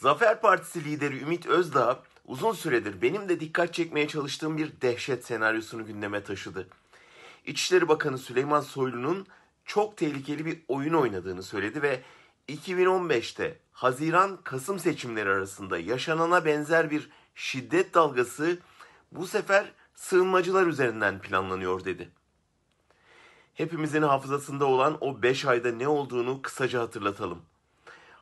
Zafer Partisi lideri Ümit Özdağ uzun süredir benim de dikkat çekmeye çalıştığım bir dehşet senaryosunu gündeme taşıdı. İçişleri Bakanı Süleyman Soylu'nun çok tehlikeli bir oyun oynadığını söyledi ve 2015'te Haziran-Kasım seçimleri arasında yaşanana benzer bir şiddet dalgası bu sefer sığınmacılar üzerinden planlanıyor dedi. Hepimizin hafızasında olan o 5 ayda ne olduğunu kısaca hatırlatalım.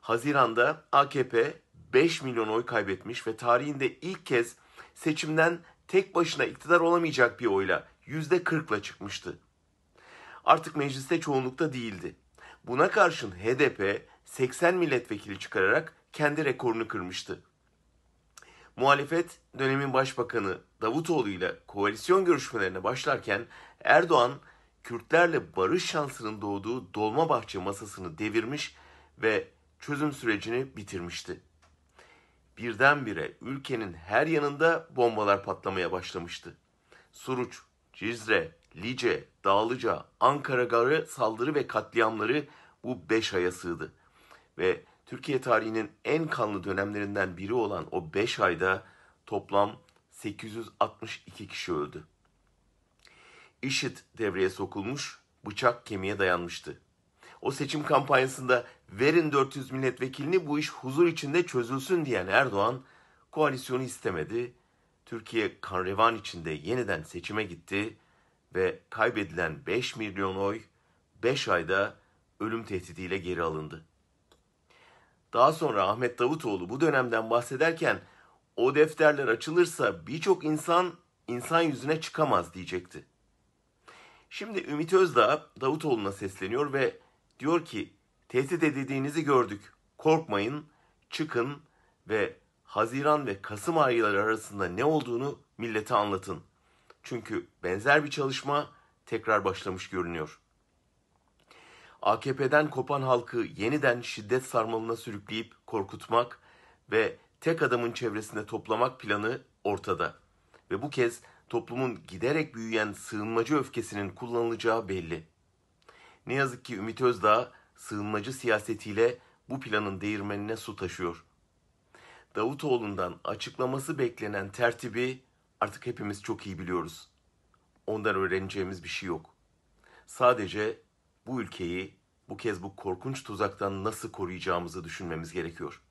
Haziran'da AKP 5 milyon oy kaybetmiş ve tarihinde ilk kez seçimden tek başına iktidar olamayacak bir oyla %40'la çıkmıştı. Artık mecliste çoğunlukta değildi. Buna karşın HDP 80 milletvekili çıkararak kendi rekorunu kırmıştı. Muhalefet dönemin başbakanı Davutoğlu ile koalisyon görüşmelerine başlarken Erdoğan Kürtlerle barış şansının doğduğu Dolmabahçe masasını devirmiş ve çözüm sürecini bitirmişti. Birdenbire ülkenin her yanında bombalar patlamaya başlamıştı. Suruç, Cizre, Lice, Dağlıca, Ankara Garı saldırı ve katliamları bu beş aya sığdı. Ve Türkiye tarihinin en kanlı dönemlerinden biri olan o beş ayda toplam 862 kişi öldü. IŞİD devreye sokulmuş, bıçak kemiğe dayanmıştı. O seçim kampanyasında verin 400 milletvekilini bu iş huzur içinde çözülsün diyen Erdoğan koalisyonu istemedi. Türkiye kanrevan içinde yeniden seçime gitti ve kaybedilen 5 milyon oy 5 ayda ölüm tehdidiyle geri alındı. Daha sonra Ahmet Davutoğlu bu dönemden bahsederken o defterler açılırsa birçok insan insan yüzüne çıkamaz diyecekti. Şimdi Ümit Özdağ Davutoğlu'na sesleniyor ve diyor ki tehdit edildiğinizi gördük. Korkmayın, çıkın ve Haziran ve Kasım ayları arasında ne olduğunu millete anlatın. Çünkü benzer bir çalışma tekrar başlamış görünüyor. AKP'den kopan halkı yeniden şiddet sarmalına sürükleyip korkutmak ve tek adamın çevresinde toplamak planı ortada. Ve bu kez toplumun giderek büyüyen sığınmacı öfkesinin kullanılacağı belli. Ne yazık ki Ümit Özdağ sığınmacı siyasetiyle bu planın değirmenine su taşıyor. Davutoğlu'ndan açıklaması beklenen tertibi artık hepimiz çok iyi biliyoruz. Ondan öğreneceğimiz bir şey yok. Sadece bu ülkeyi bu kez bu korkunç tuzaktan nasıl koruyacağımızı düşünmemiz gerekiyor.